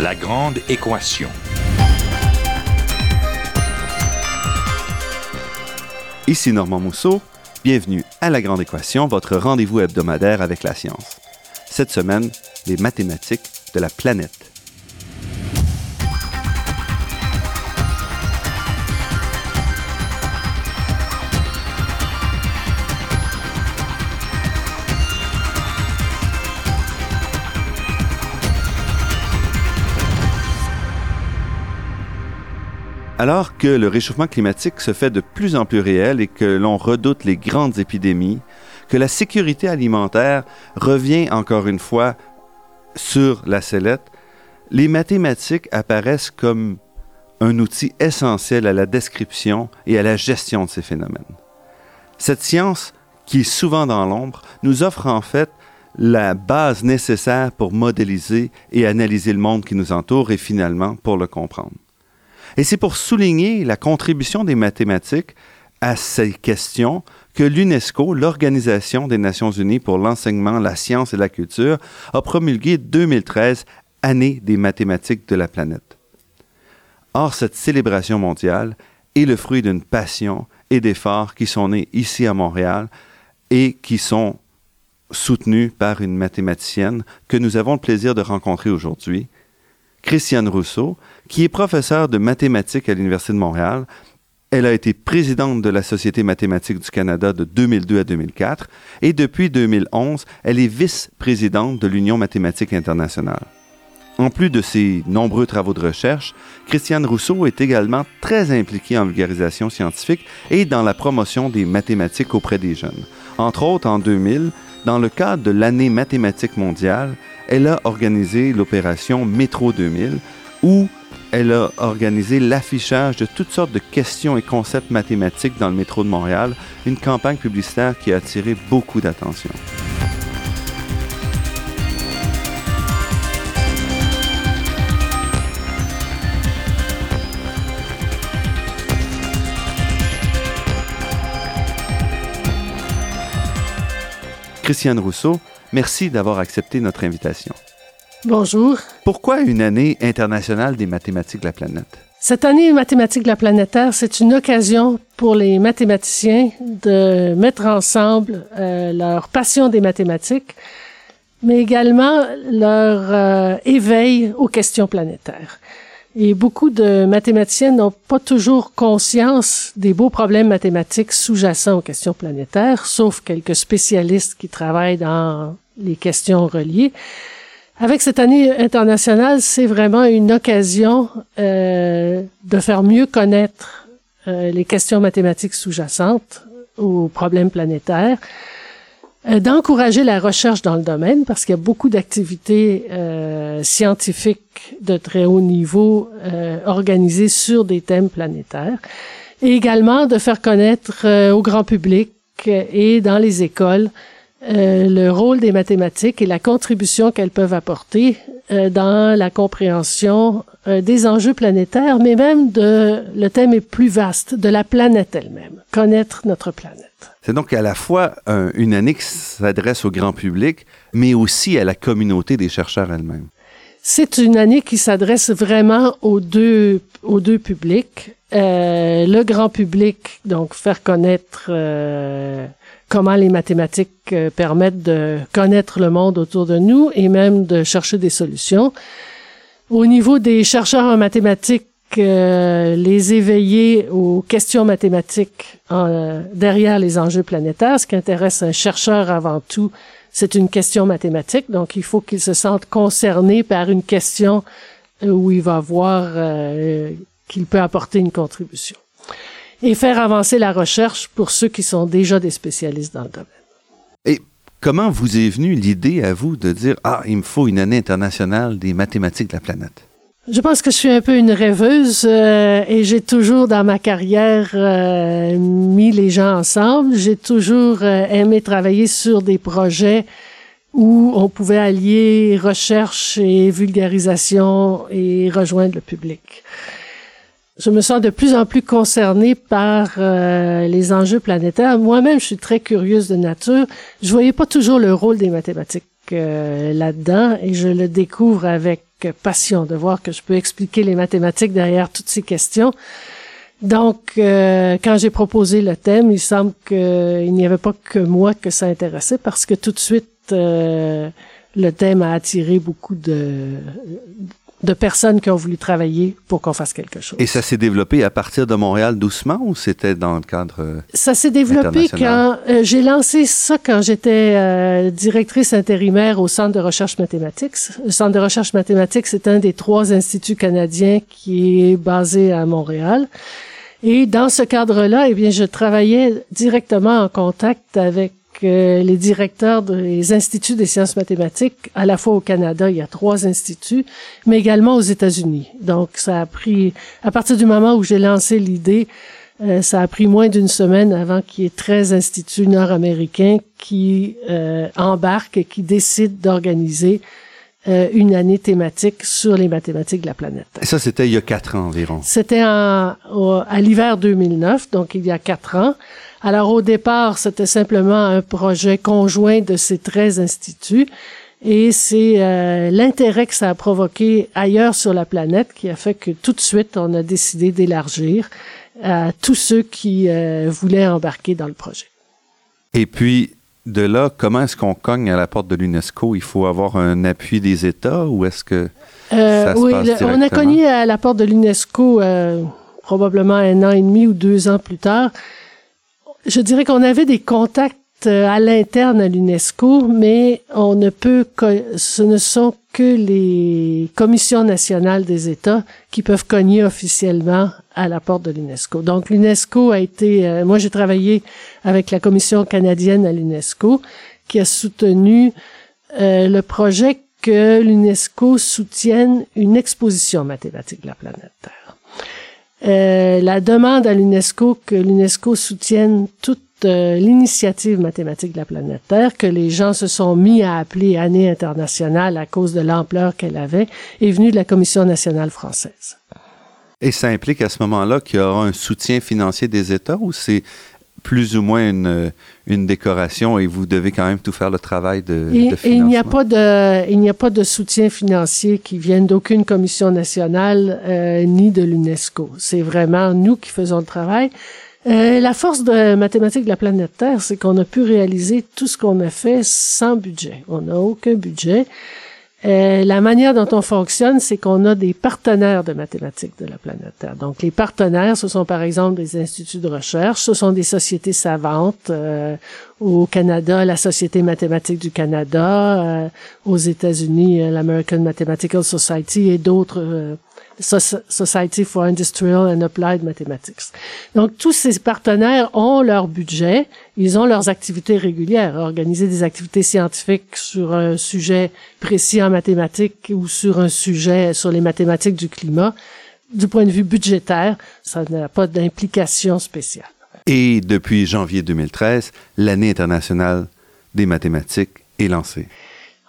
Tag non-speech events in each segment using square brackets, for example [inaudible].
La grande équation. Ici Normand Mousseau. Bienvenue à La Grande Équation, votre rendez-vous hebdomadaire avec la science. Cette semaine, les mathématiques de la planète. Alors que le réchauffement climatique se fait de plus en plus réel et que l'on redoute les grandes épidémies, que la sécurité alimentaire revient encore une fois sur la sellette, les mathématiques apparaissent comme un outil essentiel à la description et à la gestion de ces phénomènes. Cette science, qui est souvent dans l'ombre, nous offre en fait la base nécessaire pour modéliser et analyser le monde qui nous entoure et finalement pour le comprendre. Et c'est pour souligner la contribution des mathématiques à ces questions que l'UNESCO, l'Organisation des Nations Unies pour l'enseignement, la science et la culture, a promulgué 2013 Année des mathématiques de la planète. Or, cette célébration mondiale est le fruit d'une passion et d'efforts qui sont nés ici à Montréal et qui sont soutenus par une mathématicienne que nous avons le plaisir de rencontrer aujourd'hui, Christiane Rousseau, qui est professeure de mathématiques à l'Université de Montréal. Elle a été présidente de la Société mathématique du Canada de 2002 à 2004 et depuis 2011, elle est vice-présidente de l'Union mathématique internationale. En plus de ses nombreux travaux de recherche, Christiane Rousseau est également très impliquée en vulgarisation scientifique et dans la promotion des mathématiques auprès des jeunes. Entre autres, en 2000, dans le cadre de l'année mathématique mondiale, elle a organisé l'opération Métro 2000, où elle a organisé l'affichage de toutes sortes de questions et concepts mathématiques dans le métro de Montréal, une campagne publicitaire qui a attiré beaucoup d'attention. Christiane Rousseau, merci d'avoir accepté notre invitation. Bonjour. Pourquoi une année internationale des mathématiques de la planète? Cette année mathématique de la planétaire, c'est une occasion pour les mathématiciens de mettre ensemble euh, leur passion des mathématiques, mais également leur euh, éveil aux questions planétaires. Et beaucoup de mathématiciens n'ont pas toujours conscience des beaux problèmes mathématiques sous-jacents aux questions planétaires, sauf quelques spécialistes qui travaillent dans les questions reliées. Avec cette année internationale, c'est vraiment une occasion euh, de faire mieux connaître euh, les questions mathématiques sous-jacentes aux problèmes planétaires, euh, d'encourager la recherche dans le domaine parce qu'il y a beaucoup d'activités euh, scientifiques de très haut niveau euh, organisées sur des thèmes planétaires, et également de faire connaître au grand public et dans les écoles euh, le rôle des mathématiques et la contribution qu'elles peuvent apporter euh, dans la compréhension euh, des enjeux planétaires, mais même de, le thème est plus vaste, de la planète elle-même, connaître notre planète. C'est donc à la fois une année qui s'adresse au grand public, mais aussi à la communauté des chercheurs elle-même. C'est une année qui s'adresse vraiment aux deux, aux deux publics. le grand public, donc faire connaître comment les mathématiques euh, permettent de connaître le monde autour de nous et même de chercher des solutions. Au niveau des chercheurs en mathématiques, euh, les éveiller aux questions mathématiques euh, derrière les enjeux planétaires. Ce qui intéresse un chercheur avant tout, c'est une question mathématique. Donc, il faut qu'il se sente concerné par une question où il va voir qu'il peut apporter une contribution et faire avancer la recherche pour ceux qui sont déjà des spécialistes dans le domaine. Et comment vous est venue l'idée à vous de dire ah il me faut une année internationale des mathématiques de la planète? Je pense que je suis un peu une rêveuse euh, et j'ai toujours dans ma carrière euh, mis les gens ensemble. J'ai toujours euh, aimé travailler sur des projets où on pouvait allier recherche et vulgarisation et rejoindre le public je me sens de plus en plus concernée par euh, les enjeux planétaires. Moi-même, je suis très curieuse de nature. Je voyais pas toujours le rôle des mathématiques euh, là-dedans et je le découvre avec passion de voir que je peux expliquer les mathématiques derrière toutes ces questions. Donc, euh, quand j'ai proposé le thème, il semble qu'il n'y avait pas que moi que ça intéressait parce que tout de suite, euh, le thème a attiré beaucoup de, de personnes qui ont voulu travailler pour qu'on fasse quelque chose. Et ça s'est développé à partir de Montréal doucement ou c'était dans le cadre Ça s'est développé quand euh, j'ai lancé ça quand j'étais euh, directrice intérimaire au Centre de recherche mathématiques. Le Centre de recherche mathématiques, c'est un des trois instituts canadiens qui est basé à Montréal. Et dans ce cadre-là, eh bien, je travaillais directement en contact avec les directeurs des instituts des sciences mathématiques, à la fois au Canada, il y a trois instituts, mais également aux États-Unis. Donc, ça a pris, à partir du moment où j'ai lancé l'idée, euh, ça a pris moins d'une semaine avant qu'il y ait 13 instituts nord-américains qui euh, embarquent et qui décident d'organiser euh, une année thématique sur les mathématiques de la planète. Et ça, c'était il y a quatre ans environ. C'était à l'hiver 2009, donc il y a quatre ans. Alors au départ, c'était simplement un projet conjoint de ces 13 instituts. Et c'est euh, l'intérêt que ça a provoqué ailleurs sur la planète qui a fait que tout de suite, on a décidé d'élargir à tous ceux qui euh, voulaient embarquer dans le projet. Et puis, de là, comment est-ce qu'on cogne à la porte de l'UNESCO? Il faut avoir un appui des États ou est-ce que euh, ça se oui, passe on a cogné à la porte de l'UNESCO probablement un an et demi ou deux ans plus tard je dirais qu'on avait des contacts euh, à l'interne à l'UNESCO, mais on ne peut ce ne sont que les commissions nationales des États qui peuvent cogner officiellement à la porte de l'UNESCO. Donc l'UNESCO a été, euh, moi j'ai travaillé avec la commission canadienne à l'UNESCO qui a soutenu euh, le projet que l'UNESCO soutienne une exposition mathématique de la planète Terre. Euh, la demande à l'UNESCO que l'UNESCO soutienne toute euh, l'initiative mathématique de la planète Terre, que les gens se sont mis à appeler année internationale à cause de l'ampleur qu'elle avait, est venue de la Commission nationale française. Et ça implique à ce moment-là qu'il y aura un soutien financier des États ou c'est plus ou moins une, une décoration et vous devez quand même tout faire le travail de, et, de et il n'y a pas de il n'y a pas de soutien financier qui vienne d'aucune commission nationale euh, ni de l'UNESCO. C'est vraiment nous qui faisons le travail. Euh, la force de mathématiques de la planète Terre, c'est qu'on a pu réaliser tout ce qu'on a fait sans budget. On n'a aucun budget. Euh, la manière dont on fonctionne, c'est qu'on a des partenaires de mathématiques de la planète Terre. Donc, les partenaires, ce sont par exemple des instituts de recherche, ce sont des sociétés savantes. Euh, au Canada, la Société mathématique du Canada, euh, aux États-Unis, l'American Mathematical Society et d'autres Society for Industrial and Applied Mathematics. Donc, tous ces partenaires ont leur budget, ils ont leurs activités régulières, organiser des activités scientifiques sur un sujet précis en mathématiques ou sur un sujet sur les mathématiques du climat. Du point de vue budgétaire, ça n'a pas d'implication spéciale. Et depuis janvier 2013, l'année internationale des mathématiques est lancée.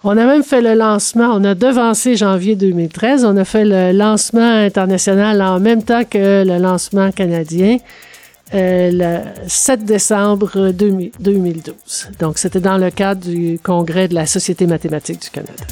On a même fait le lancement, on a devancé janvier 2013, on a fait le lancement international en même temps que le lancement canadien, euh, le 7 décembre 2012. Donc, c'était dans le cadre du congrès de la Société mathématique du Canada.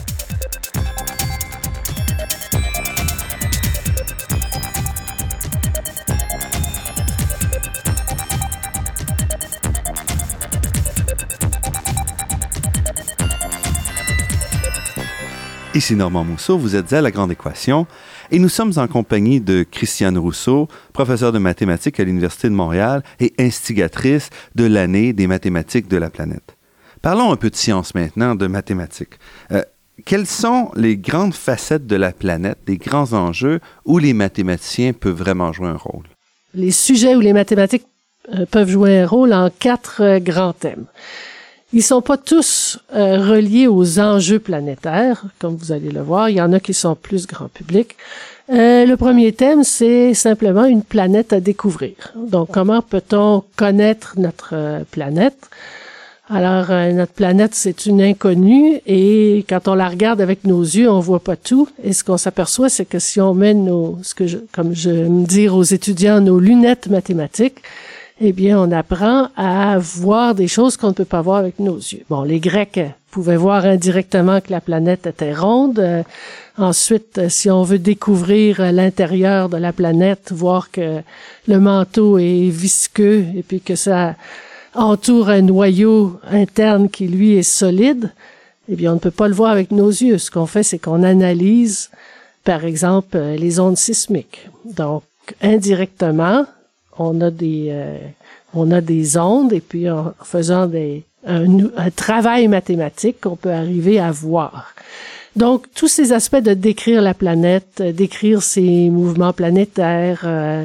Ici Normand Mousseau, vous êtes à La Grande Équation et nous sommes en compagnie de Christiane Rousseau, professeure de mathématiques à l'Université de Montréal et instigatrice de l'année des mathématiques de la planète. Parlons un peu de science maintenant, de mathématiques. Euh, quelles sont les grandes facettes de la planète, les grands enjeux où les mathématiciens peuvent vraiment jouer un rôle? Les sujets où les mathématiques euh, peuvent jouer un rôle en quatre euh, grands thèmes. Ils sont pas tous euh, reliés aux enjeux planétaires, comme vous allez le voir. Il y en a qui sont plus grand public. Euh, le premier thème, c'est simplement une planète à découvrir. Donc, comment peut-on connaître notre euh, planète? Alors, notre planète, c'est une inconnue et quand on la regarde avec nos yeux, on voit pas tout. Et ce qu'on s'aperçoit, c'est que si on met nos, ce que je, comme je me dire aux étudiants, nos lunettes mathématiques, eh bien, on apprend à voir des choses qu'on ne peut pas voir avec nos yeux. Bon, les Grecs pouvaient voir indirectement que la planète était ronde. Euh, ensuite, si on veut découvrir l'intérieur de la planète, voir que le manteau est visqueux et puis que ça entoure un noyau interne qui, lui, est solide, eh bien, on ne peut pas le voir avec nos yeux. Ce qu'on fait, c'est qu'on analyse, par exemple, les ondes sismiques. Donc, indirectement, on a des euh, on a des ondes et puis en faisant des un, travail mathématique qu'on peut arriver à voir. Donc tous ces aspects de décrire la planète, décrire ses mouvements planétaires, euh,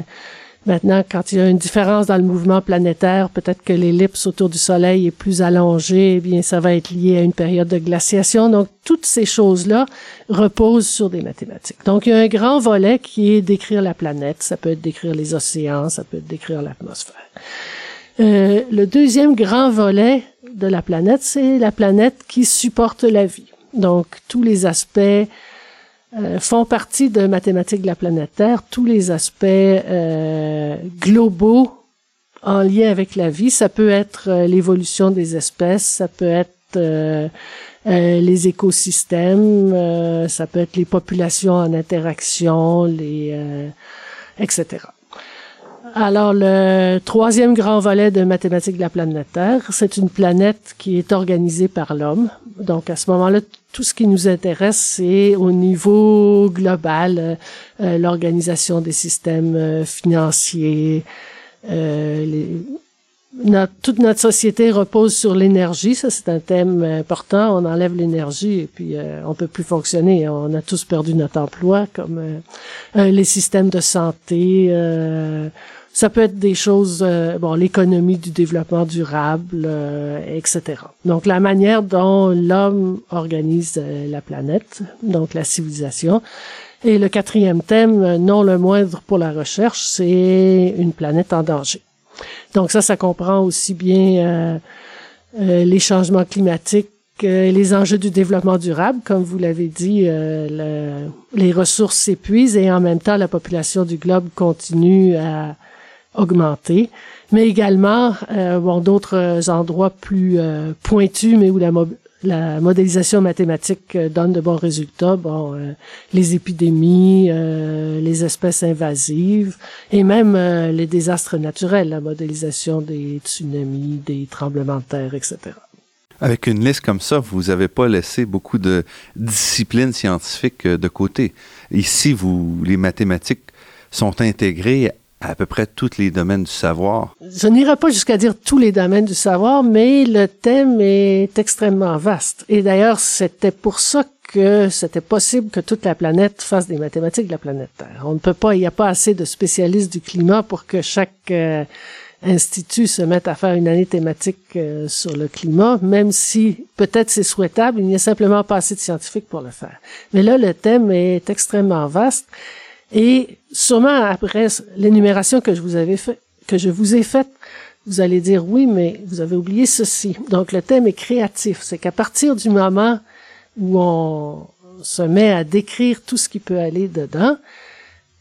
Maintenant, quand il y a une différence dans le mouvement planétaire, peut-être que l'ellipse autour du Soleil est plus allongée, eh bien, ça va être lié à une période de glaciation. Donc, toutes ces choses-là reposent sur des mathématiques. Donc, il y a un grand volet qui est d'écrire la planète. Ça peut être décrire les océans, ça peut être décrire l'atmosphère. Euh, le deuxième grand volet de la planète, c'est la planète qui supporte la vie. Donc, tous les aspects euh, font partie de mathématiques de la planète Terre, tous les aspects euh, globaux en lien avec la vie. Ça peut être euh, l'évolution des espèces, ça peut être les écosystèmes, ça peut être les populations en interaction, les etc. Alors, le troisième grand volet de mathématiques de la planète Terre, c'est une planète qui est organisée par l'homme. Donc, à ce moment-là, tout ce qui nous intéresse, c'est au niveau global, euh, euh, l'organisation des systèmes euh, financiers. toute notre société repose sur l'énergie. Ça, c'est un thème important. On enlève l'énergie et puis on peut plus fonctionner. On a tous perdu notre emploi, comme les systèmes de santé ça peut être des choses, euh, bon, l'économie du développement durable, euh, etc. Donc la manière dont l'homme organise euh, la planète, donc la civilisation. Et le quatrième thème, non le moindre pour la recherche, c'est une planète en danger. Donc ça, ça comprend aussi bien les changements climatiques les enjeux du développement durable, comme vous l'avez dit, le, les ressources s'épuisent et en même temps la population du globe continue à, augmenter, mais également euh, bon d'autres endroits plus euh, pointus, mais où la, modélisation mathématique euh, donne de bons résultats. Bon, les épidémies, les espèces invasives et même les désastres naturels, la modélisation des tsunamis, des tremblements de terre, etc. Avec une liste comme ça, vous n'avez pas laissé beaucoup de disciplines scientifiques de côté. Ici, vous, les mathématiques sont intégrées à peu près tous les domaines du savoir. Je n'irai pas jusqu'à dire tous les domaines du savoir, mais le thème est extrêmement vaste. Et d'ailleurs, c'était pour ça que c'était possible que toute la planète fasse des mathématiques de la planète Terre. On ne peut pas, il n'y a pas assez de spécialistes du climat pour que chaque euh, institut se mette à faire une année thématique euh, sur le climat, même si peut-être c'est souhaitable, il n'y a simplement pas assez de scientifiques pour le faire. Mais là, le thème est extrêmement vaste. Et sûrement après l'énumération que je vous avais fait, que je vous ai faite, vous allez dire oui, mais vous avez oublié ceci. Donc le thème est créatif. C'est qu'à partir du moment où on se met à décrire tout ce qui peut aller dedans,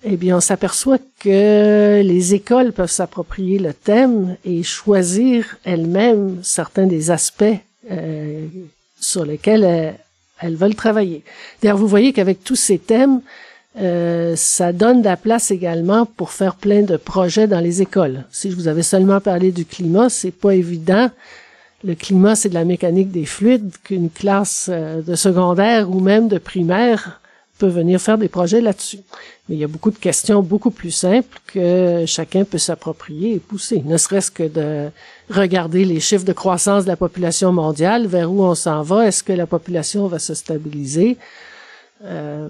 eh bien, on s'aperçoit que les écoles peuvent s'approprier le thème et choisir elles-mêmes certains des aspects euh, sur lesquels elles, elles veulent travailler. D'ailleurs, vous voyez qu'avec tous ces thèmes, euh, ça donne de la place également pour faire plein de projets dans les écoles. Si je vous avais seulement parlé du climat, c'est pas évident. Le climat, c'est de la mécanique des fluides qu'une classe euh, de secondaire ou même de primaire peut venir faire des projets là-dessus. Mais il y a beaucoup de questions beaucoup plus simples que chacun peut s'approprier et pousser. Ne serait-ce que de regarder les chiffres de croissance de la population mondiale, vers où on s'en va, est-ce que la population va se stabiliser? Euh,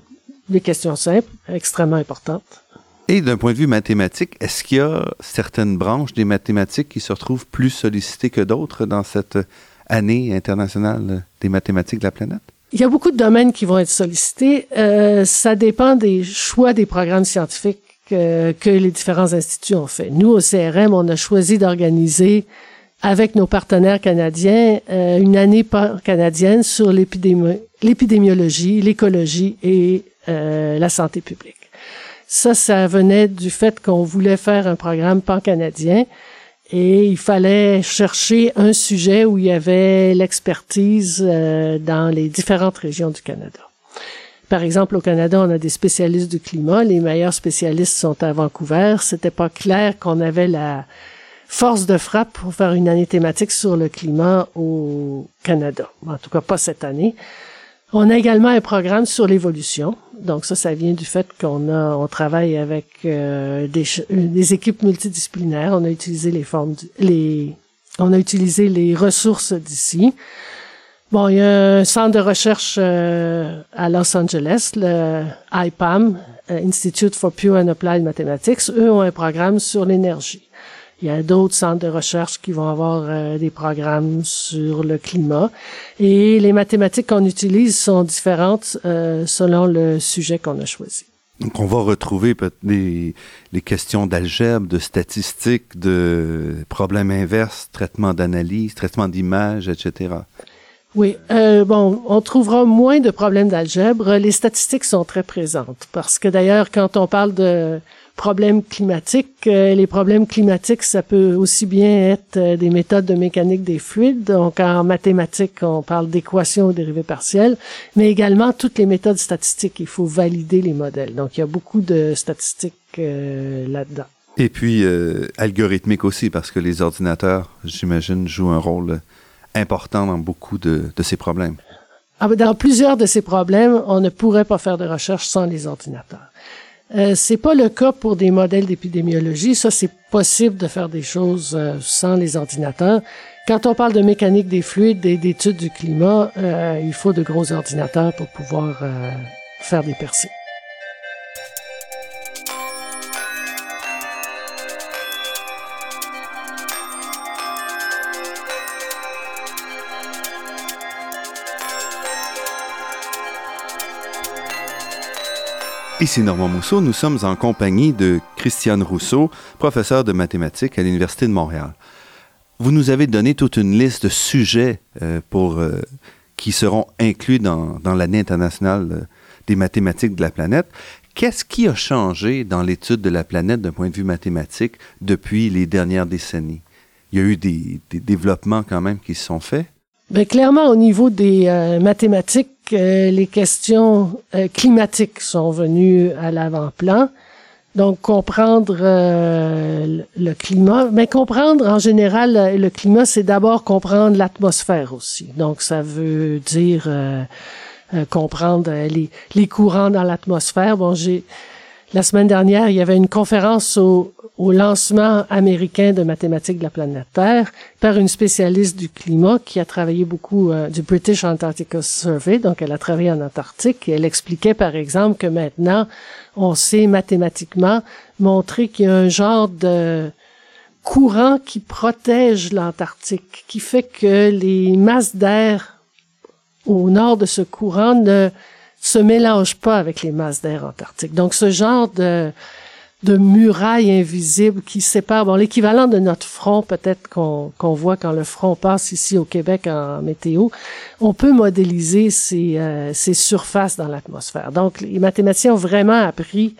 des questions simples, extrêmement importantes. Et d'un point de vue mathématique, est-ce qu'il y a certaines branches des mathématiques qui se retrouvent plus sollicitées que d'autres dans cette année internationale des mathématiques de la planète? Il y a beaucoup de domaines qui vont être sollicités. Euh, ça dépend des choix des programmes scientifiques que, que les différents instituts ont fait. Nous, au CRM, on a choisi d'organiser avec nos partenaires canadiens euh, une année canadienne sur l'épidémiologie, l'écologie et euh, la santé publique. Ça, ça venait du fait qu'on voulait faire un programme pan-canadien et il fallait chercher un sujet où il y avait l'expertise euh, dans les différentes régions du Canada. Par exemple, au Canada, on a des spécialistes du climat. Les meilleurs spécialistes sont à Vancouver. C'était pas clair qu'on avait la force de frappe pour faire une année thématique sur le climat au Canada. En tout cas, pas cette année. On a également un programme sur l'évolution. Donc ça, ça vient du fait qu'on a, on travaille avec euh, des, des, équipes multidisciplinaires. On a utilisé les formes, les, on a utilisé les ressources d'ici. Bon, il y a un centre de recherche euh, à Los Angeles, le IPAM, euh, Institute for Pure and Applied Mathematics. Eux ont un programme sur l'énergie. Il y a d'autres centres de recherche qui vont avoir euh, des programmes sur le climat. Et les mathématiques qu'on utilise sont différentes euh, selon le sujet qu'on a choisi. Donc, on va retrouver les, les questions d'algèbre, de statistiques, de problèmes inverses, traitement d'analyse, traitement d'image, etc. Oui, euh, bon, on trouvera moins de problèmes d'algèbre. Les statistiques sont très présentes parce que d'ailleurs, quand on parle de problèmes climatiques. Euh, les problèmes climatiques, ça peut aussi bien être euh, des méthodes de mécanique des fluides. Donc, en mathématiques, on parle d'équations dérivées partielles, mais également toutes les méthodes statistiques. Il faut valider les modèles. Donc, il y a beaucoup de statistiques euh, là-dedans. Et puis, algorithmique aussi, parce que les ordinateurs, j'imagine, jouent un rôle important dans beaucoup de, de ces problèmes. Ah, ben, dans plusieurs de ces problèmes, on ne pourrait pas faire de recherche sans les ordinateurs. Euh, c'est pas le cas pour des modèles d'épidémiologie. Ça, c'est possible de faire des choses euh, sans les ordinateurs. Quand on parle de mécanique des fluides et d'études du climat, euh, il faut de gros ordinateurs pour pouvoir faire des percées. Ici Normand Mousseau, nous sommes en compagnie de Christiane Rousseau, professeure de mathématiques à l'Université de Montréal. Vous nous avez donné toute une liste de sujets euh, pour, euh, qui seront inclus dans, dans l'année internationale euh, des mathématiques de la planète. Qu'est-ce qui a changé dans l'étude de la planète d'un point de vue mathématique depuis les dernières décennies? Il y a eu des, des développements quand même qui se sont faits? Bien, clairement, au niveau des euh, mathématiques, euh, les questions euh, climatiques sont venues à l'avant-plan. Donc, comprendre le climat, mais comprendre en général le climat, c'est d'abord comprendre l'atmosphère aussi. Donc, ça veut dire comprendre les, les courants dans l'atmosphère. Bon, j'ai la semaine dernière, il y avait une conférence au, lancement américain de mathématiques de la planète Terre par une spécialiste du climat qui a travaillé beaucoup euh, du British Antarctica Survey, donc elle a travaillé en Antarctique et elle expliquait par exemple que maintenant on sait mathématiquement montrer qu'il y a un genre de courant qui protège l'Antarctique, qui fait que les masses d'air au nord de ce courant ne se mélange pas avec les masses d'air antarctiques. Donc, ce genre de, de muraille invisible qui sépare, bon, l'équivalent de notre front, peut-être qu'on qu'on voit quand le front passe ici au Québec en météo, on peut modéliser ces, euh, ces surfaces dans l'atmosphère. Donc, les mathématiciens ont vraiment appris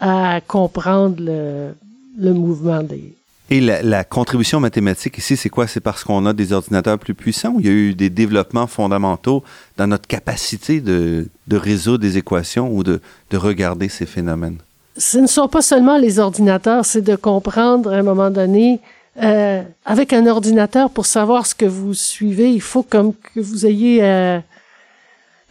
à comprendre le, le mouvement des, et la, contribution mathématique ici, c'est quoi? C'est parce qu'on a des ordinateurs plus puissants ou il y a eu des développements fondamentaux dans notre capacité de, résoudre des équations ou de, de regarder ces phénomènes? Ce ne sont pas seulement les ordinateurs, c'est de comprendre à un moment donné, euh, avec un ordinateur, pour savoir ce que vous suivez, il faut comme que vous ayez... Euh,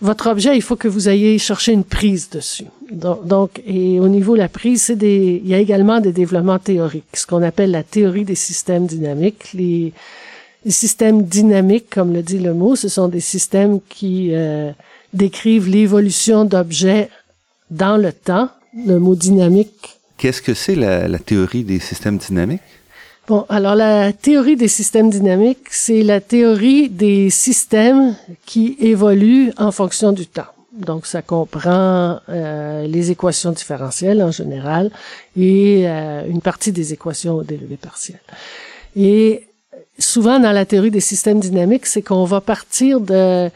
votre objet, il faut que vous ayez cherché une prise dessus. Donc, et au niveau de la prise, c'est des, il y a également des développements théoriques, ce qu'on appelle la théorie des systèmes dynamiques. Les, systèmes dynamiques, comme le dit le mot, ce sont des systèmes qui euh, décrivent l'évolution d'objets dans le temps. Le mot dynamique. Qu'est-ce que c'est la, la théorie des systèmes dynamiques? Bon, alors la théorie des systèmes dynamiques, c'est la théorie des systèmes qui évoluent en fonction du temps. Donc, ça comprend euh, les équations différentielles en général et euh, une partie des équations dérivées partielles. Et souvent, dans la théorie des systèmes dynamiques, c'est qu'on va partir de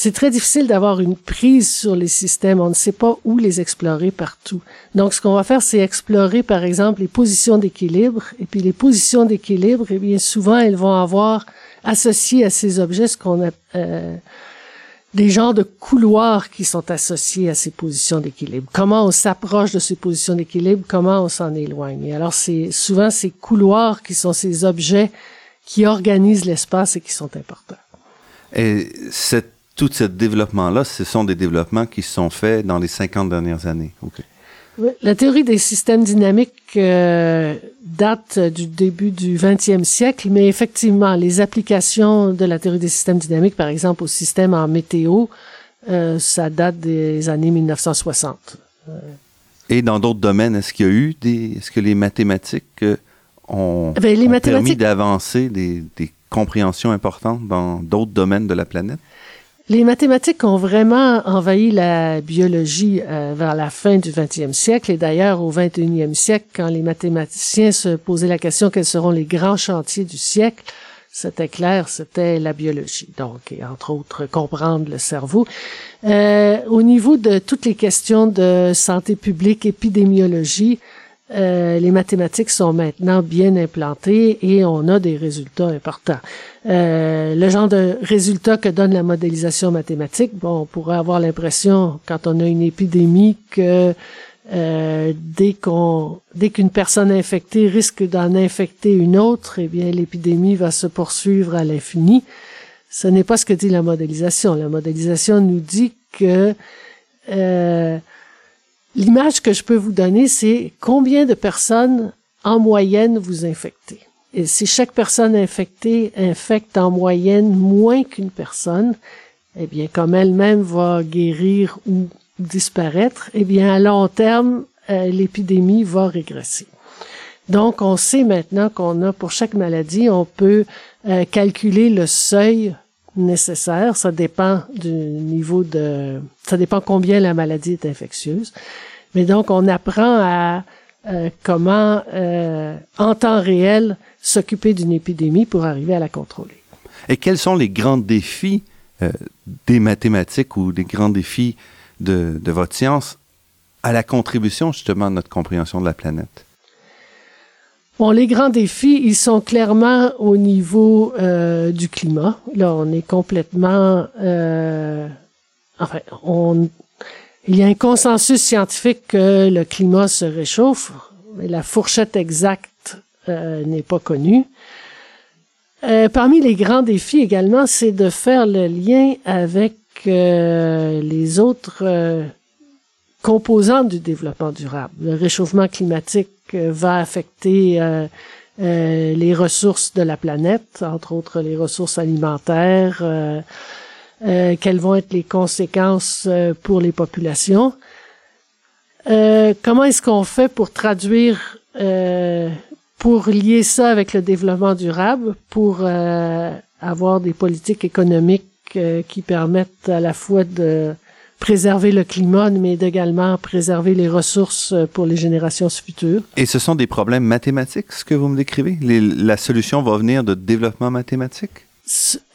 c'est très difficile d'avoir une prise sur les systèmes. On ne sait pas où les explorer partout. Donc, ce qu'on va faire, c'est explorer, par exemple, les positions d'équilibre. Et puis, les positions d'équilibre, eh bien, souvent, elles vont avoir associé à ces objets ce qu'on a euh, des genres de couloirs qui sont associés à ces positions d'équilibre. Comment on s'approche de ces positions d'équilibre, comment on s'en éloigne? Et alors, c'est souvent ces couloirs qui sont ces objets qui organisent l'espace et qui sont importants. Et cette, tout ce développement-là, ce sont des développements qui sont faits dans les 50 dernières années. La théorie des systèmes dynamiques euh, date du début du 20e siècle, mais effectivement, les applications de la théorie des systèmes dynamiques, par exemple au système en météo, euh, ça date des années 1960. Et dans d'autres domaines, est-ce qu'il y a eu des, est-ce que les mathématiques euh, ont, ben, les mathématiques... permis d'avancer des, des compréhensions importantes dans d'autres domaines de la planète? Les mathématiques ont vraiment envahi la biologie euh, vers la fin du 20e siècle et d'ailleurs au 21e siècle, quand les mathématiciens se posaient la question quels seront les grands chantiers du siècle, c'était clair, c'était la biologie. Donc, et entre autres, comprendre le cerveau. Euh, au niveau de toutes les questions de santé publique, épidémiologie, euh, les mathématiques sont maintenant bien implantées et on a des résultats importants. Euh, le genre de résultats que donne la modélisation mathématique, bon, on pourrait avoir l'impression quand on a une épidémie que euh, dès qu'on, dès qu'une personne infectée risque d'en infecter une autre, eh bien l'épidémie va se poursuivre à l'infini. Ce n'est pas ce que dit la modélisation. La modélisation nous dit que euh, L'image que je peux vous donner, c'est combien de personnes en moyenne vous infectez. Et si chaque personne infectée infecte en moyenne moins qu'une personne, eh bien, comme elle-même va guérir ou disparaître, eh bien, à long terme, euh, l'épidémie va régresser. Donc, on sait maintenant qu'on a, pour chaque maladie, on peut euh, calculer le seuil nécessaire. Ça dépend du niveau de, ça dépend combien la maladie est infectieuse. Mais donc, on apprend à euh, comment, euh, en temps réel, s'occuper d'une épidémie pour arriver à la contrôler. Et quels sont les grands défis euh, des mathématiques ou des grands défis de, de votre science à la contribution justement de notre compréhension de la planète? Bon, les grands défis, ils sont clairement au niveau euh, du climat. Là, on est complètement... Euh, enfin, on, il y a un consensus scientifique que le climat se réchauffe, mais la fourchette exacte euh, n'est pas connue. Euh, parmi les grands défis également, c'est de faire le lien avec euh, les autres euh, composantes du développement durable. Le réchauffement climatique euh, va affecter les ressources de la planète, entre autres les ressources alimentaires, euh, quelles vont être les conséquences euh, pour les populations? Euh, comment est-ce qu'on fait pour traduire, pour lier ça avec le développement durable, pour avoir des politiques économiques qui permettent à la fois de préserver le climat, mais également préserver les ressources pour les générations futures? Et ce sont des problèmes mathématiques, ce que vous me décrivez? la solution va venir de développement mathématique?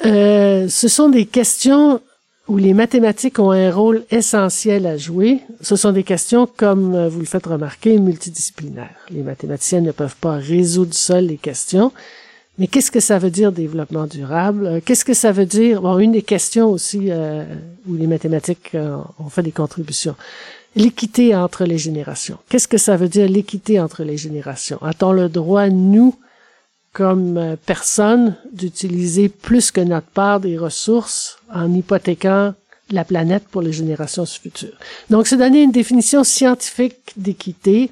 Euh, ce sont des questions où les mathématiques ont un rôle essentiel à jouer. Ce sont des questions, comme euh, vous le faites remarquer, multidisciplinaires. Les mathématiciens ne peuvent pas résoudre seuls les questions. Mais qu'est-ce que ça veut dire développement durable? Euh, qu'est-ce que ça veut dire? Bon, une des questions aussi où les mathématiques ont fait des contributions. L'équité entre les générations. Qu'est-ce que ça veut dire l'équité entre les générations? A-t-on le droit, nous, comme euh, personne d'utiliser plus que notre part des ressources en hypothéquant la planète pour les générations futures. Donc, c'est donner une définition scientifique d'équité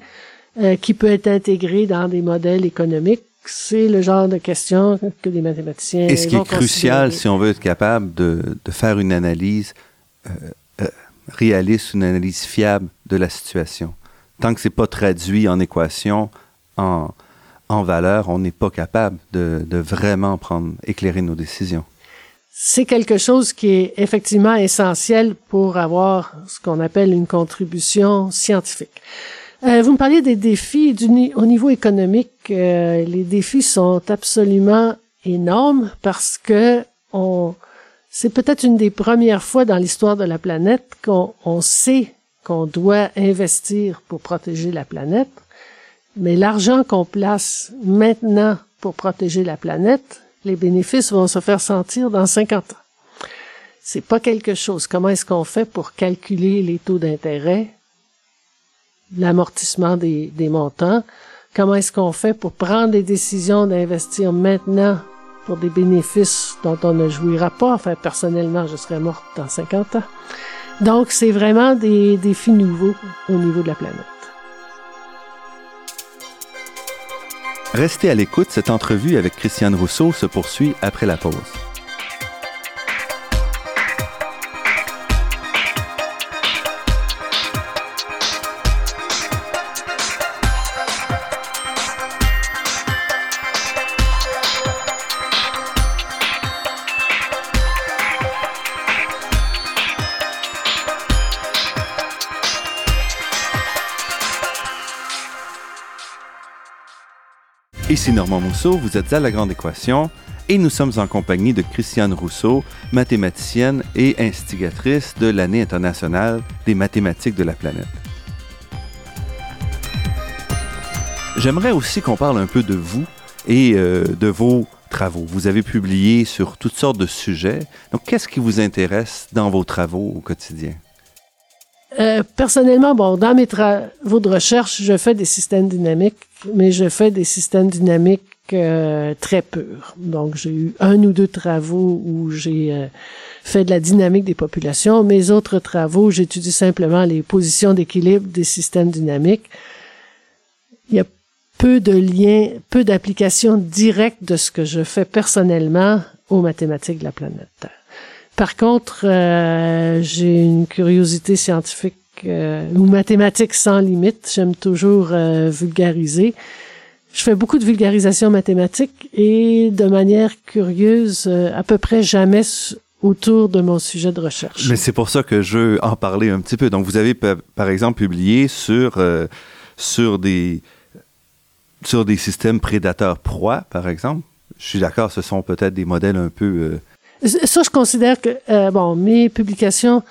euh, qui peut être intégrée dans des modèles économiques. C'est le genre de question que les mathématiciens. Et ce qui est crucial, si on veut être capable de, de faire une analyse euh, euh, réaliste, une analyse fiable de la situation. Tant que c'est pas traduit en équation, en, en valeur, on n'est pas capable de, vraiment prendre, éclairer nos décisions. C'est quelque chose qui est effectivement essentiel pour avoir ce qu'on appelle une contribution scientifique. Euh, vous me parliez des défis au niveau économique. Euh, les défis sont absolument énormes parce que c'est peut-être une des premières fois dans l'histoire de la planète qu'on sait qu'on doit investir pour protéger la planète, mais l'argent qu'on place maintenant pour protéger la planète, les bénéfices vont se faire sentir dans 50 ans. C'est pas quelque chose. Comment est-ce qu'on fait pour calculer les taux d'intérêt, l'amortissement des, des montants? Comment est-ce qu'on fait pour prendre des décisions d'investir maintenant pour des bénéfices dont on ne jouira pas? Enfin, personnellement, je serais morte dans 50 ans. Donc, c'est vraiment des défis nouveaux au niveau de la planète. Restez à l'écoute, cette entrevue avec Christiane Rousseau se poursuit après la pause. Ici Normand Mousseau, vous êtes à La Grande Équation et nous sommes en compagnie de Christiane Rousseau, mathématicienne et instigatrice de l'année internationale des mathématiques de la planète. J'aimerais aussi qu'on parle un peu de vous et euh, de vos travaux. Vous avez publié sur toutes sortes de sujets. Donc, qu'est-ce qui vous intéresse dans vos travaux au quotidien? Euh, personnellement, bon, dans mes travaux de recherche, je fais des systèmes dynamiques, mais je fais des systèmes dynamiques euh, très purs. Donc, j'ai eu un ou deux travaux où j'ai euh, fait de la dynamique des populations. Mes autres travaux, j'étudie simplement les positions d'équilibre des systèmes dynamiques. Il y a peu de liens, peu d'applications directes de ce que je fais personnellement aux mathématiques de la planète. Par contre, euh, j'ai une curiosité scientifique euh, ou mathématique sans limite. J'aime toujours euh, vulgariser. Je fais beaucoup de vulgarisation mathématique et de manière curieuse, à peu près jamais autour de mon sujet de recherche. Mais c'est pour ça que je veux en parler un petit peu. Donc, vous avez par exemple publié sur sur des sur des systèmes prédateurs-proies, par exemple. Je suis d'accord, ce sont peut-être des modèles un peu ça, je considère que, euh, bon, mes publications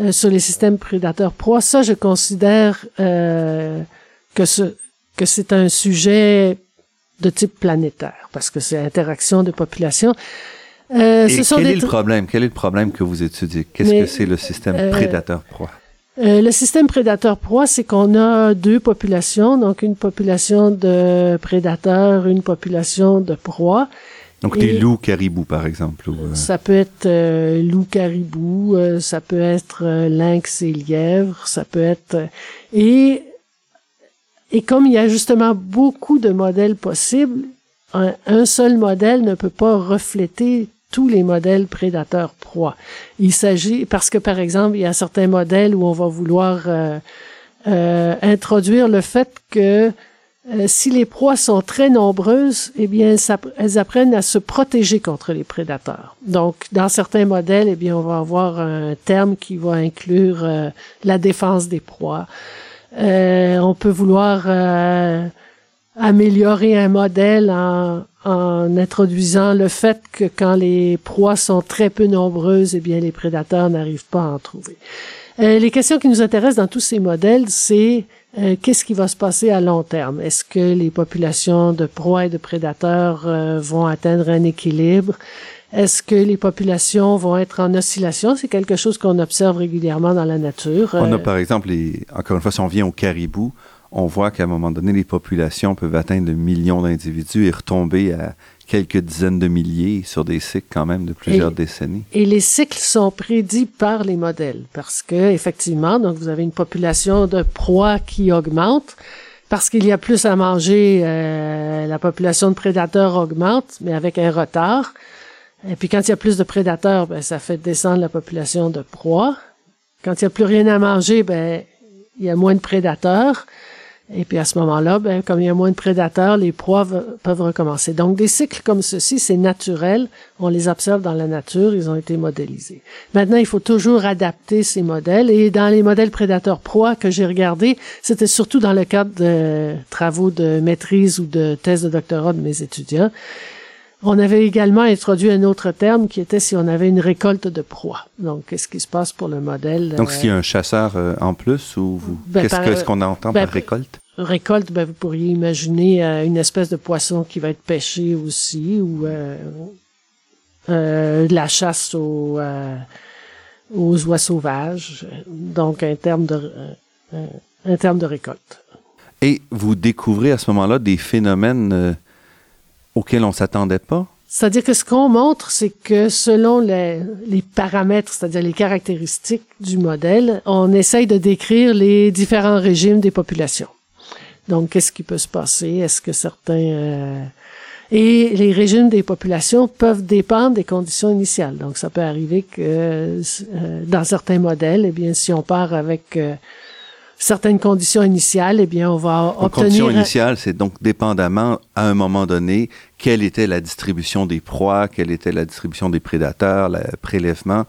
euh, sur les systèmes prédateurs-proies, ça, je considère euh, que ce que c'est un sujet de type planétaire, parce que c'est interaction de population. Euh, Et quel est le problème? Quel est le problème que vous étudiez? Qu'est-ce que c'est le système euh, prédateur-proie? Euh, le système prédateur-proie, c'est qu'on a deux populations, donc une population de prédateurs, une population de proies. Donc des loups caribous, par exemple. Euh, ça peut être euh, loup caribou, euh, ça peut être lynx et lièvre, ça peut être et et comme il y a justement beaucoup de modèles possibles, un, seul modèle ne peut pas refléter tous les modèles prédateurs-proies. Il s'agit parce que par exemple, il y a certains modèles où on va vouloir introduire le fait que euh, si les proies sont très nombreuses, eh bien, elles apprennent à se protéger contre les prédateurs. Donc, dans certains modèles, eh bien, on va avoir un terme qui va inclure euh, la défense des proies. Euh, on peut vouloir améliorer un modèle en, en, introduisant le fait que quand les proies sont très peu nombreuses, eh bien, les prédateurs n'arrivent pas à en trouver. les questions qui nous intéressent dans tous ces modèles, c'est euh, qu'est-ce qui va se passer à long terme? Est-ce que les populations de proies et de prédateurs euh, vont atteindre un équilibre? Est-ce que les populations vont être en oscillation? C'est quelque chose qu'on observe régulièrement dans la nature. On a euh, par exemple, les, encore une fois, si on vient au caribou, on voit qu'à un moment donné, les populations peuvent atteindre le million d'individus et retomber à quelques dizaines de milliers sur des cycles quand même de plusieurs décennies. Et les cycles sont prédits par les modèles parce que effectivement, donc vous avez une population de proies qui augmente parce qu'il y a plus à manger, euh, la population de prédateurs augmente, mais avec un retard. Et puis quand il y a plus de prédateurs, ben, ça fait descendre la population de proies. Quand il n'y a plus rien à manger, ben, il y a moins de prédateurs. Et puis à ce moment-là, ben, comme il y a moins de prédateurs, les proies peuvent recommencer. Donc des cycles comme ceci, c'est naturel. On les observe dans la nature, ils ont été modélisés. Maintenant, il faut toujours adapter ces modèles. Et dans les modèles prédateurs-proies que j'ai regardés, c'était surtout dans le cadre de travaux de maîtrise ou de thèse de doctorat de mes étudiants. On avait également introduit un autre terme qui était si on avait une récolte de proie. Donc, qu'est-ce qui se passe pour le modèle? Donc, s'il y a un chasseur euh, en plus ou Ben, qu'est-ce par- que- qu'on entend ben, par récolte? récolte, ben, vous pourriez imaginer euh, une espèce de poisson qui va être pêché aussi, ou euh, euh, la chasse aux, euh, aux oies sauvages. Donc, un terme de, euh, euh, un terme de récolte. Et vous découvrez à ce moment-là des phénomènes auxquels on s'attendait pas? C'est-à-dire que ce qu'on montre, c'est que selon les, les paramètres, c'est-à-dire les caractéristiques du modèle, on essaye de décrire les différents régimes des populations. Donc, qu'est-ce qui peut se passer? Est-ce que certains... euh, Et les régimes des populations peuvent dépendre des conditions initiales. Donc, ça peut arriver que euh, dans certains modèles, eh bien, si on part avec euh, certaines conditions initiales, eh bien, on va obtenir... initiale, c'est donc dépendamment, à un moment donné, quelle était la distribution des proies, quelle était la distribution des prédateurs, le prélèvement.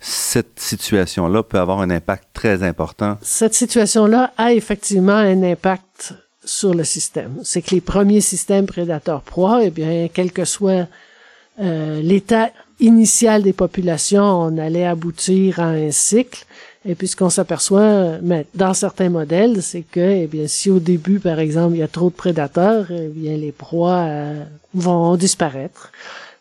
Cette situation-là peut avoir un impact très important. cette situation-là a effectivement un impact sur le système. C'est que les premiers systèmes prédateurs-proies, eh bien, quel que soit euh, l'état initial des populations, on allait aboutir à un cycle. Et puis, ce qu'on s'aperçoit euh, mais dans certains modèles, c'est que, eh bien, si au début, par exemple, il y a trop de prédateurs, eh bien, les proies euh, vont disparaître.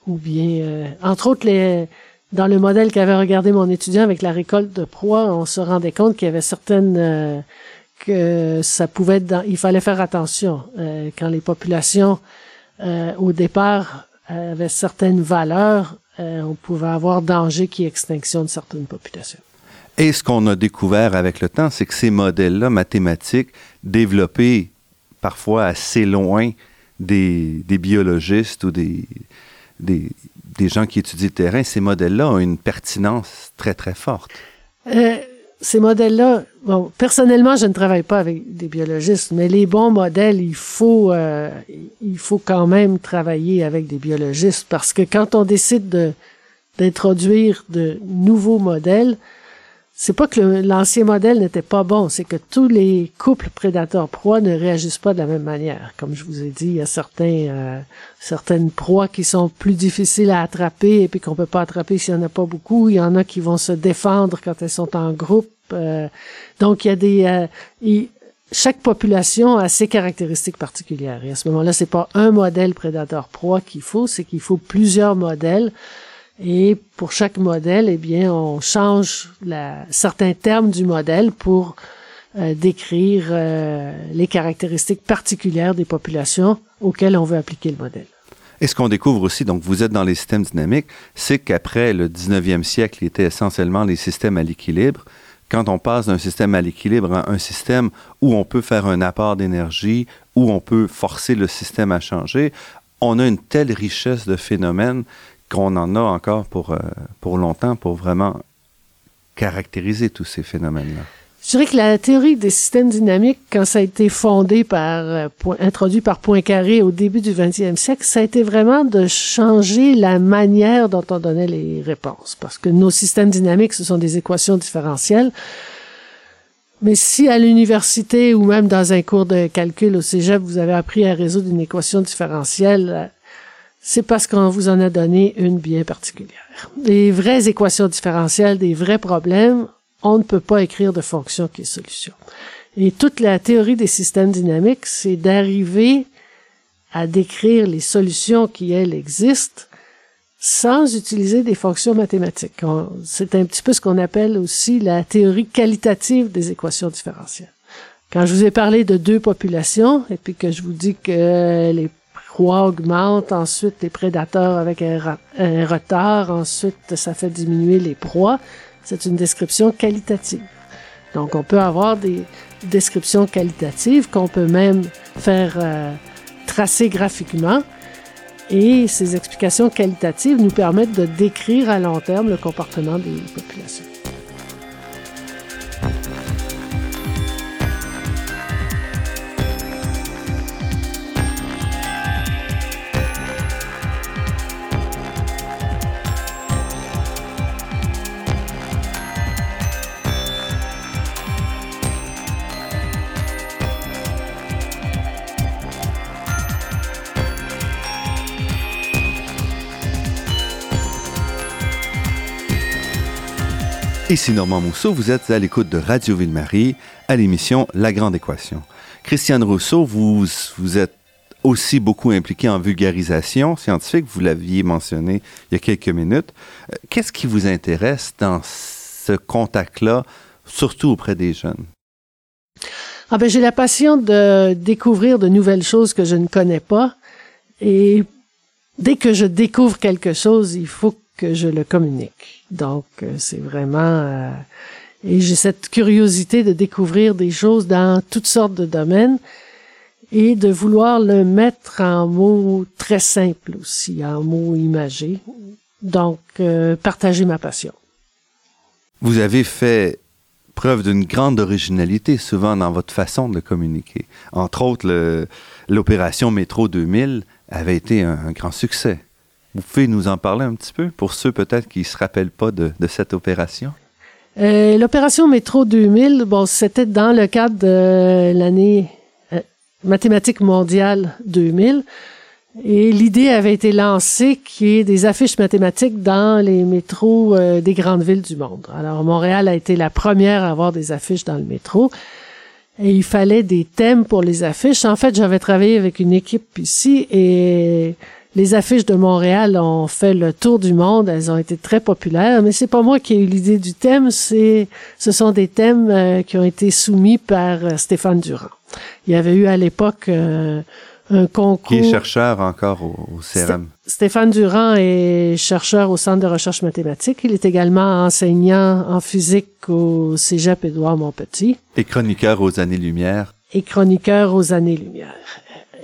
Ou bien, euh, entre autres, les, dans le modèle qu'avait regardé mon étudiant avec la récolte de proies, on se rendait compte qu'il y avait certaines euh, que ça pouvait être dans, il fallait faire attention euh, quand les populations euh, au départ avaient certaines valeurs, euh, on pouvait avoir danger qui extinction de certaines populations. Et ce qu'on a découvert avec le temps, c'est que ces modèles-là mathématiques, développés parfois assez loin des, biologistes ou des, des, gens qui étudient le terrain, ces modèles-là ont une pertinence très, très forte. Euh, ces modèles-là, bon, personnellement, je ne travaille pas avec des biologistes, mais les bons modèles, il faut, euh, il faut quand même travailler avec des biologistes parce que quand on décide de d'introduire de nouveaux modèles, c'est pas que l'ancien modèle n'était pas bon, c'est que tous les couples prédateurs-proies ne réagissent pas de la même manière. Comme je vous ai dit, il y a certains, euh, certaines proies qui sont plus difficiles à attraper et puis qu'on peut pas attraper s'il y en a pas beaucoup. Il y en a qui vont se défendre quand elles sont en groupe. Euh, donc il y a des, euh, chaque population a ses caractéristiques particulières. Et à ce moment-là, c'est pas un modèle prédateur-proie qu'il faut, c'est qu'il faut plusieurs modèles. Et pour chaque modèle, eh bien, on change certains termes du modèle pour euh, décrire euh, les caractéristiques particulières des populations auxquelles on veut appliquer le modèle. Et ce qu'on découvre aussi, donc vous êtes dans les systèmes dynamiques, c'est qu'après le 19e siècle, il était essentiellement les systèmes à l'équilibre. Quand on passe d'un système à l'équilibre à un système où on peut faire un apport d'énergie, où on peut forcer le système à changer, on a une telle richesse de phénomènes qu'on en a encore pour, euh, pour longtemps pour vraiment caractériser tous ces phénomènes-là. Je dirais que la théorie des systèmes dynamiques, quand ça a été fondé par, euh, introduit par Poincaré au début du 20e siècle, ça a été vraiment de changer la manière dont on donnait les réponses. Parce que nos systèmes dynamiques, ce sont des équations différentielles. Mais si à l'université ou même dans un cours de calcul au cégep, vous avez appris à résoudre une équation différentielle, c'est parce qu'on vous en a donné une bien particulière. Des vraies équations différentielles, des vrais problèmes, on ne peut pas écrire de fonction qui est solution. Et toute la théorie des systèmes dynamiques, c'est d'arriver à décrire les solutions qui, elles, existent sans utiliser des fonctions mathématiques. C'est un petit peu ce qu'on appelle aussi la théorie qualitative des équations différentielles. Quand je vous ai parlé de deux populations, et puis que je vous dis que les proies augmentent, ensuite les prédateurs avec un, un retard, ensuite ça fait diminuer les proies, c'est une description qualitative. Donc on peut avoir des descriptions qualitatives qu'on peut même faire euh, tracer graphiquement. Et ces explications qualitatives nous permettent de décrire à long terme le comportement des populations. Ici Normand Mousseau, vous êtes à l'écoute de Radio Ville-Marie à l'émission La Grande Équation. Christiane Rousseau, vous, vous êtes aussi beaucoup impliqué en vulgarisation scientifique, vous l'aviez mentionné il y a quelques minutes. Euh, qu'est-ce qui vous intéresse dans ce contact-là, surtout auprès des jeunes? Ah ben, j'ai la passion de découvrir de nouvelles choses que je ne connais pas. Et dès que je découvre quelque chose, il faut que je le communique. Donc, euh, c'est vraiment... Euh, et j'ai cette curiosité de découvrir des choses dans toutes sortes de domaines et de vouloir le mettre en mots très simples aussi, en mots imagés. Donc, euh, partager ma passion. Vous avez fait preuve d'une grande originalité souvent dans votre façon de communiquer. Entre autres, l'opération Métro 2000 avait été un, grand succès. Vous pouvez nous en parler un petit peu pour ceux peut-être qui ne se rappellent pas de, cette opération? Euh, l'opération Métro 2000, bon, c'était dans le cadre de l'année mathématiques mondiales 2000. Et l'idée avait été lancée qui est des affiches mathématiques dans les métros euh, des grandes villes du monde. Alors Montréal a été la première à avoir des affiches dans le métro. Et il fallait des thèmes pour les affiches. En fait, j'avais travaillé avec une équipe ici et les affiches de Montréal ont fait le tour du monde. Elles ont été très populaires, mais c'est pas moi qui ai eu l'idée du thème. C'est, ce sont des thèmes euh, qui ont été soumis par euh, Stéphane Durand. Il y avait eu à l'époque euh, un concours. Qui est chercheur encore au, CRM. Stéphane Durand est chercheur au Centre de recherche mathématique. Il est également enseignant en physique au Cégep Édouard Montpetit. Et chroniqueur aux années-lumière. Et chroniqueur aux années-lumière.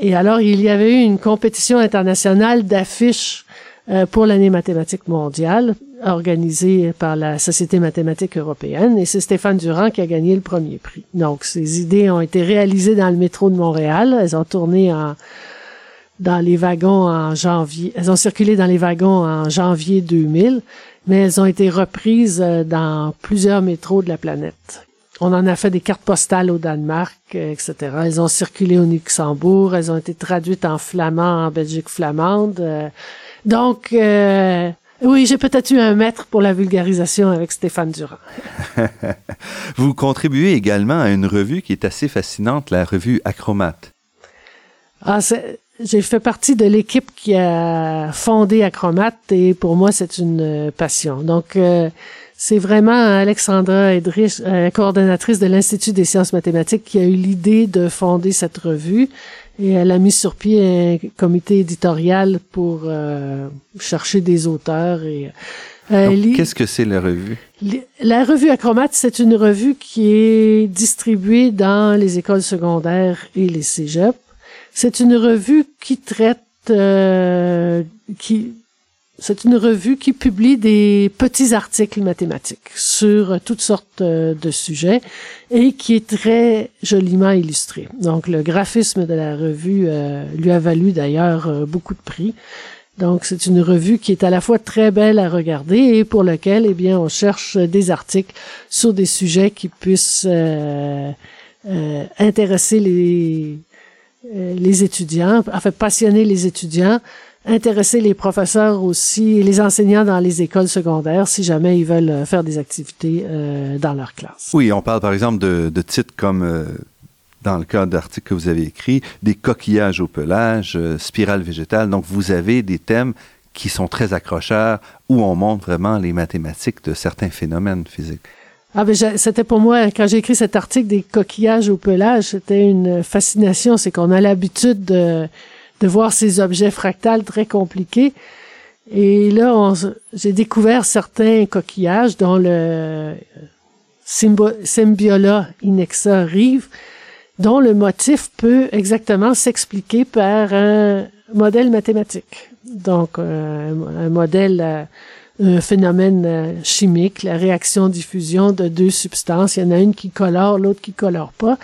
Et alors, il y avait eu une compétition internationale d'affiches euh, pour l'année mathématique mondiale, organisée par la Société mathématique européenne, et c'est Stéphane Durand qui a gagné le premier prix. Donc, ces idées ont été réalisées dans le métro de Montréal. Elles ont tourné en, dans les wagons en janvier. Elles ont circulé dans les wagons en janvier 2000, mais elles ont été reprises euh, dans plusieurs métros de la planète. On en a fait des cartes postales au Danemark, euh, etc. Elles ont circulé au Luxembourg, elles ont été traduites en flamand en Belgique flamande. Donc, euh, oui, j'ai peut-être eu un maître pour la vulgarisation avec Stéphane Durand. [laughs] Vous contribuez également à une revue qui est assez fascinante, la revue Acromate. Ah, j'ai fait partie de l'équipe qui a fondé Acromate et pour moi, c'est une passion. Donc, euh, c'est vraiment Alexandra Edrich, euh, coordonnatrice de l'Institut des sciences mathématiques, qui a eu l'idée de fonder cette revue et elle a mis sur pied un comité éditorial pour euh, chercher des auteurs et euh, Qu'est-ce que c'est la revue? La revue Acromate, c'est une revue qui est distribuée dans les écoles secondaires et les cégeps. C'est une revue qui traite, euh, qui, c'est une revue qui publie des petits articles mathématiques sur toutes sortes euh, de sujets et qui est très joliment illustré. Donc le graphisme de la revue euh, lui a valu d'ailleurs beaucoup de prix. Donc c'est une revue qui est à la fois très belle à regarder et pour laquelle eh bien on cherche des articles sur des sujets qui puissent intéresser les les étudiants, enfin passionner les étudiants intéresser les professeurs aussi les enseignants dans les écoles secondaires si jamais ils veulent euh, faire des activités euh, dans leur classe. Oui, on parle par exemple de, titres comme, euh, dans le cas d'articles que vous avez écrits, des coquillages au pelage, spirale végétale. Donc, vous avez des thèmes qui sont très accrocheurs où on montre vraiment les mathématiques de certains phénomènes physiques. Ah ben c'était pour moi quand j'ai écrit cet article des coquillages au pelage, c'était une fascination, c'est qu'on a l'habitude de voir ces objets fractales très compliqués. Et là, j'ai découvert certains coquillages dont le Symbiola inexa rive, dont le motif peut exactement s'expliquer par un modèle mathématique. Donc, euh, un modèle, euh, un phénomène euh, chimique, la réaction-diffusion de deux substances. Il y en a une qui colore, l'autre qui colore pas.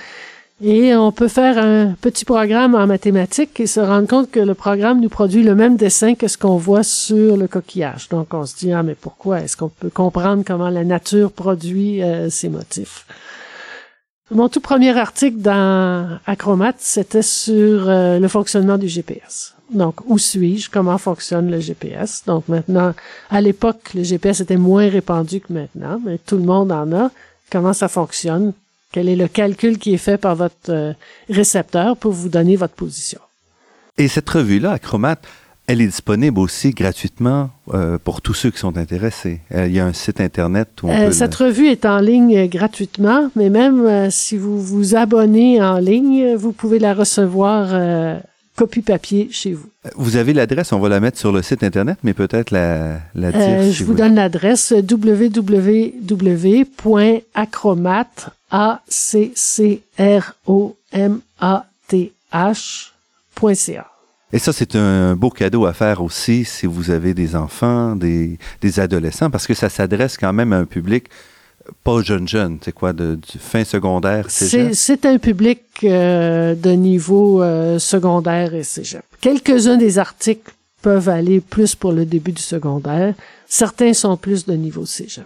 Et on peut faire un petit programme en mathématiques et se rendre compte que le programme nous produit le même dessin que ce qu'on voit sur le coquillage. Donc on se dit, ah mais pourquoi Est-ce qu'on peut comprendre comment la nature produit euh, ces motifs? Mon tout premier article dans Acromat, c'était sur euh, le fonctionnement du GPS. Donc, où suis-je? Comment fonctionne le GPS? Donc maintenant, à l'époque, le GPS était moins répandu que maintenant, mais tout le monde en a. Comment ça fonctionne? Quel est le calcul qui est fait par votre euh, récepteur pour vous donner votre position? Et cette revue-là, Acromat, elle est disponible aussi gratuitement euh, pour tous ceux qui sont intéressés. Euh, il y a un site Internet où on Euh, peut... cette revue est en ligne gratuitement, mais même si vous vous abonnez en ligne, vous pouvez la recevoir copie papier chez vous. le- Vous avez l'adresse, on va la mettre sur le site Internet, mais peut-être la, la dire. Euh, si je vous vous- donne l'adresse www.acromat, a c c r o m a t h.ca. Et ça, c'est un beau cadeau à faire aussi si vous avez des enfants, des, des adolescents, parce que ça s'adresse quand même à un public euh, pas jeune jeune, c'est quoi, de, du fin secondaire, cégep? c'est un public euh, de niveau euh, secondaire et cégep. Quelques-uns des articles peuvent aller plus pour le début du secondaire. Certains sont plus de niveau cégep.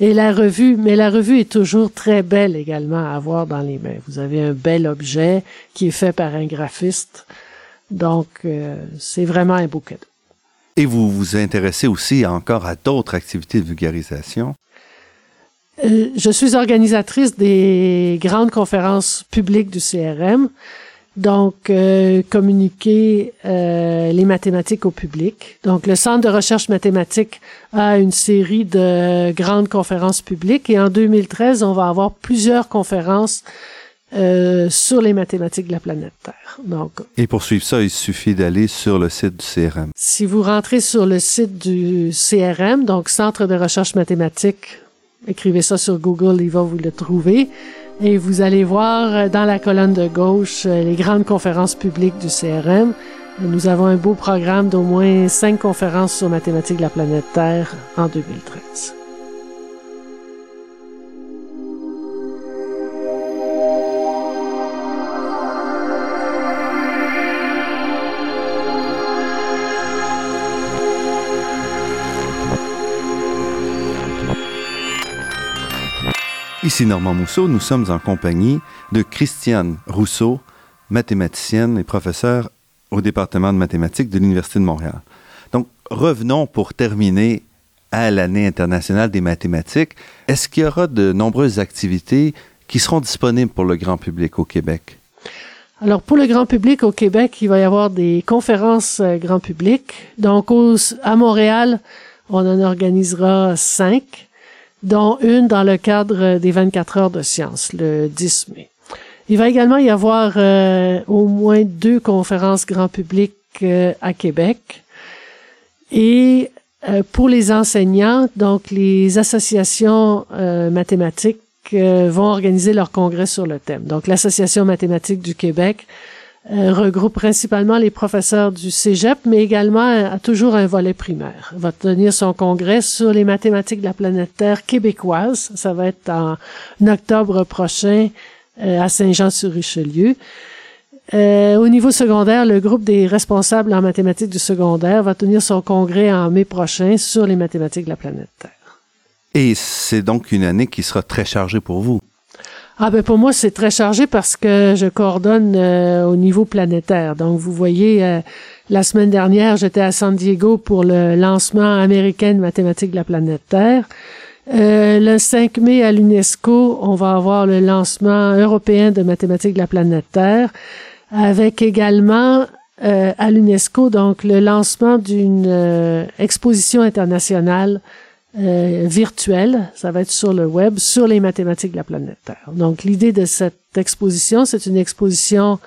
Et la revue, mais la revue est toujours très belle également à avoir dans les mains. Vous avez un bel objet qui est fait par un graphiste. Donc, euh, c'est vraiment un beau cadeau. Et vous vous intéressez aussi encore à d'autres activités de vulgarisation? Euh, je suis organisatrice des grandes conférences publiques du CRM. Donc, euh, communiquer euh, les mathématiques au public. Donc, le Centre de recherche mathématique a une série de grandes conférences publiques et en 2013, on va avoir plusieurs conférences euh, sur les mathématiques de la planète Terre. Donc, Et pour suivre ça, il suffit d'aller sur le site du CRM. si vous rentrez sur le site du CRM, donc Centre de recherche mathématique, écrivez ça sur Google, il va vous le trouver. Et vous allez voir euh, dans la colonne de gauche euh, les grandes conférences publiques du CRM. Nous avons un beau programme d'au moins cinq conférences sur mathématiques de la planète Terre en 2013. Ici Normand Mousseau, nous sommes en compagnie de Christiane Rousseau, mathématicienne et professeure au département de mathématiques de l'Université de Montréal. Donc, revenons pour terminer à l'année internationale des mathématiques. Est-ce qu'il y aura de nombreuses activités qui seront disponibles pour le grand public au Québec? Alors, pour le grand public au Québec, il va y avoir des conférences euh, grand public. Donc, à Montréal, on en organisera cinq, dont une dans le cadre des 24 heures de sciences, le 10 mai. Il va également y avoir euh, au moins deux conférences grand public euh, à Québec. Et euh, pour les enseignants, donc les associations mathématiques vont organiser leur congrès sur le thème. Donc l'Association mathématique du Québec regroupe principalement les professeurs du Cégep, mais également euh, a toujours un volet primaire. Va tenir son congrès sur les mathématiques de la planète Terre québécoise. Ça va être en octobre prochain euh, à Saint-Jean-sur-Richelieu. Euh, au niveau secondaire, le groupe des responsables en mathématiques du secondaire va tenir son congrès en mai prochain sur les mathématiques de la planète Terre. Et c'est donc une année qui sera très chargée pour vous. Ah ben pour moi c'est très chargé parce que je coordonne euh, au niveau planétaire. Donc vous voyez euh, la semaine dernière j'étais à San Diego pour le lancement américain de mathématiques de la planète Terre. Euh, le 5 mai à l'UNESCO on va avoir le lancement européen de mathématiques de la planète Terre avec également euh, à l'UNESCO donc le lancement d'une euh, exposition internationale euh, virtuelle, ça va être sur le web, sur les mathématiques de la planète Terre. Donc l'idée de cette exposition, c'est une exposition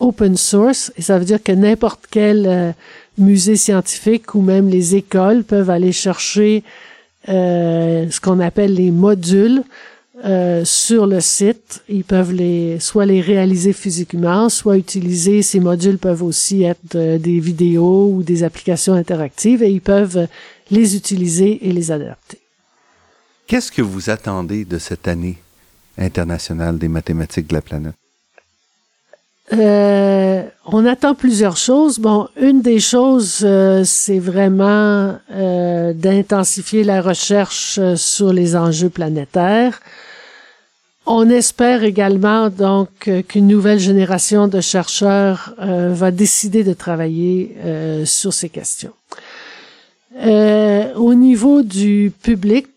open source, et ça veut dire que n'importe quel euh, musée scientifique ou même les écoles peuvent aller chercher euh, ce qu'on appelle les modules euh, sur le site. Ils peuvent les soit les réaliser physiquement, soit utiliser ces modules peuvent aussi être euh, des vidéos ou des applications interactives et ils peuvent les utiliser et les adapter. Qu'est-ce que vous attendez de cette année internationale des mathématiques de la planète? Euh, on attend plusieurs choses. Bon, une des choses, euh, c'est vraiment euh, d'intensifier la recherche euh, sur les enjeux planétaires. On espère également donc qu'une nouvelle génération de chercheurs euh, va décider de travailler euh, sur ces questions. Euh, au niveau du public,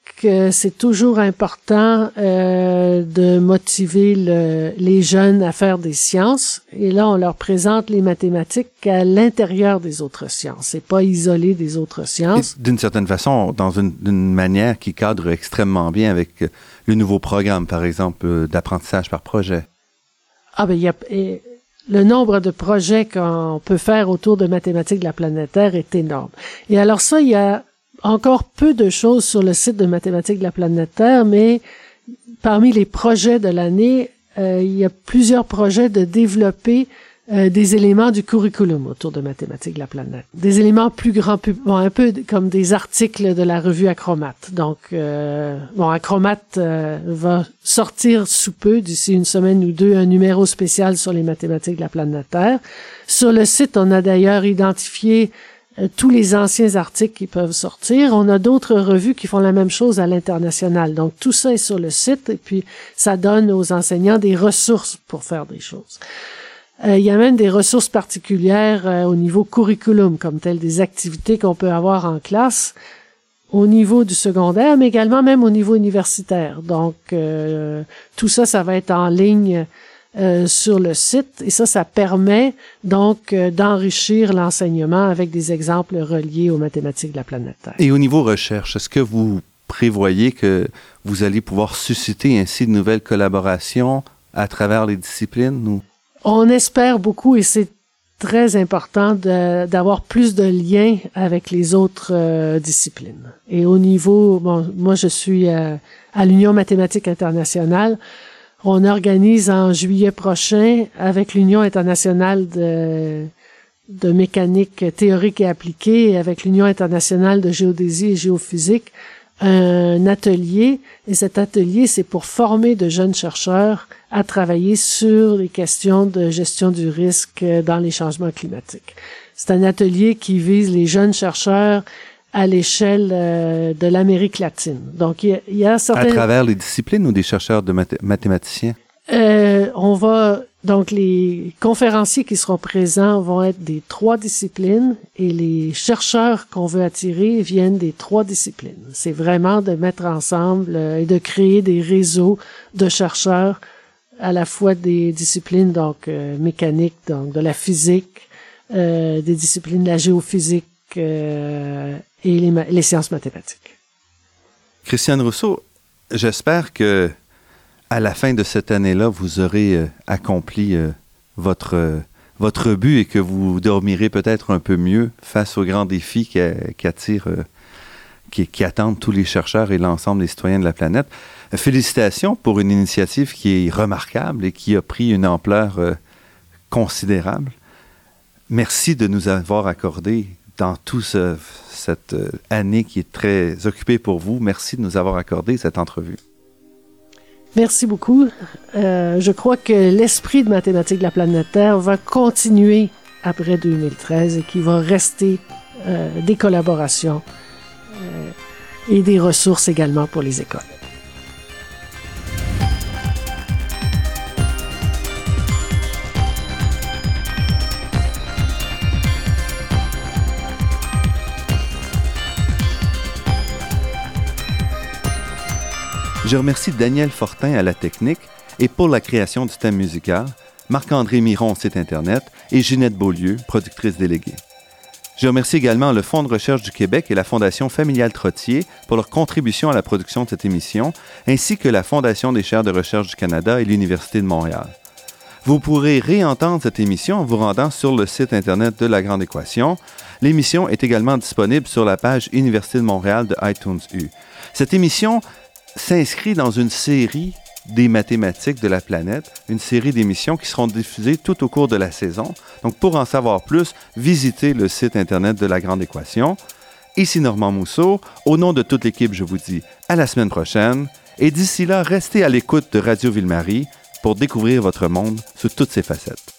c'est toujours important euh, de motiver le, les jeunes à faire des sciences. Et là, on leur présente les mathématiques à l'intérieur des autres sciences. C'est pas isolé des autres sciences. D'une certaine façon, dans une, une, manière qui cadre extrêmement bien avec le nouveau programme, par exemple, euh, d'apprentissage par projet. Ah ben, il y a le nombre de projets qu'on peut faire autour de mathématiques de la planète Terre est énorme. Et alors ça, il y a encore peu de choses sur le site de mathématiques de la planète Terre, mais parmi les projets de l'année, euh, il y a plusieurs projets de développer euh, des éléments du curriculum autour de mathématiques de la planète. Des éléments plus grands, bon, un peu comme des articles de la revue Acromate. Donc, euh, bon, Acromate euh, va sortir sous peu, d'ici une semaine ou deux, un numéro spécial sur les mathématiques de la planète Terre. Sur le site, on a d'ailleurs identifié tous les anciens articles qui peuvent sortir. On a d'autres revues qui font la même chose à l'international. Donc tout ça est sur le site et puis ça donne aux enseignants des ressources pour faire des choses. Euh, il y a même des ressources particulières euh, au niveau curriculum, comme telles des activités qu'on peut avoir en classe au niveau du secondaire, mais également même au niveau universitaire. Donc tout ça, ça va être en ligne euh, sur le site et ça, ça permet donc euh, d'enrichir l'enseignement avec des exemples reliés aux mathématiques de la planète Terre. Et au niveau recherche, est-ce que vous prévoyez que vous allez pouvoir susciter ainsi de nouvelles collaborations à travers les disciplines? Ou? On espère beaucoup et c'est très important d'avoir plus de liens avec les autres euh, disciplines. Et au niveau, bon, moi je suis à l'Union mathématique internationale, on organise en juillet prochain avec l'Union internationale de, de mécanique théorique et appliquée avec l'Union internationale de géodésie et géophysique un atelier et cet atelier c'est pour former de jeunes chercheurs à travailler sur les questions de gestion du risque dans les changements climatiques. C'est un atelier qui vise les jeunes chercheurs à l'échelle euh, de l'Amérique latine. Donc, il y, a, certains... À travers les disciplines ou des chercheurs de mathématiciens? Euh, on va... Donc, les conférenciers qui seront présents vont être des trois disciplines et les chercheurs qu'on veut attirer viennent des trois disciplines. C'est vraiment de mettre ensemble euh, et de créer des réseaux de chercheurs à la fois des disciplines donc euh, mécaniques, donc de la physique, des disciplines de la géophysique, et les, sciences mathématiques. Christiane Rousseau, j'espère que à la fin de cette année-là, vous aurez euh, accompli euh, votre, euh, votre but et que vous dormirez peut-être un peu mieux face aux grands défis qui, attirent, qui, attendent tous les chercheurs et l'ensemble des citoyens de la planète. Félicitations pour une initiative qui est remarquable et qui a pris une ampleur considérable. Merci de nous avoir accordé dans toute cette année qui est très occupée pour vous. Merci de nous avoir accordé cette entrevue. Merci beaucoup. Euh, je crois que l'esprit de mathématiques de la planète Terre va continuer après 2013 et qu'il va rester euh, des collaborations et des ressources également pour les écoles. Je remercie Daniel Fortin à la technique et pour la création du thème musical, Marc-André Miron au site Internet et Ginette Beaulieu, productrice déléguée. Je remercie également le Fonds de recherche du Québec et la Fondation familiale Trottier pour leur contribution à la production de cette émission, ainsi que la Fondation des chaires de recherche du Canada et l'Université de Montréal. Vous pourrez réentendre cette émission en vous rendant sur le site Internet de La Grande Équation. L'émission est également disponible sur la page Université de Montréal de iTunes U. Cette émission s'inscrit dans une série des mathématiques de la planète, une série d'émissions qui seront diffusées tout au cours de la saison. Donc, pour en savoir plus, visitez le site Internet de la Grande Équation. Ici Normand Mousseau. Au nom de toute l'équipe, je vous dis à la semaine prochaine. Et d'ici là, restez à l'écoute de Radio Ville-Marie pour découvrir votre monde sous toutes ses facettes.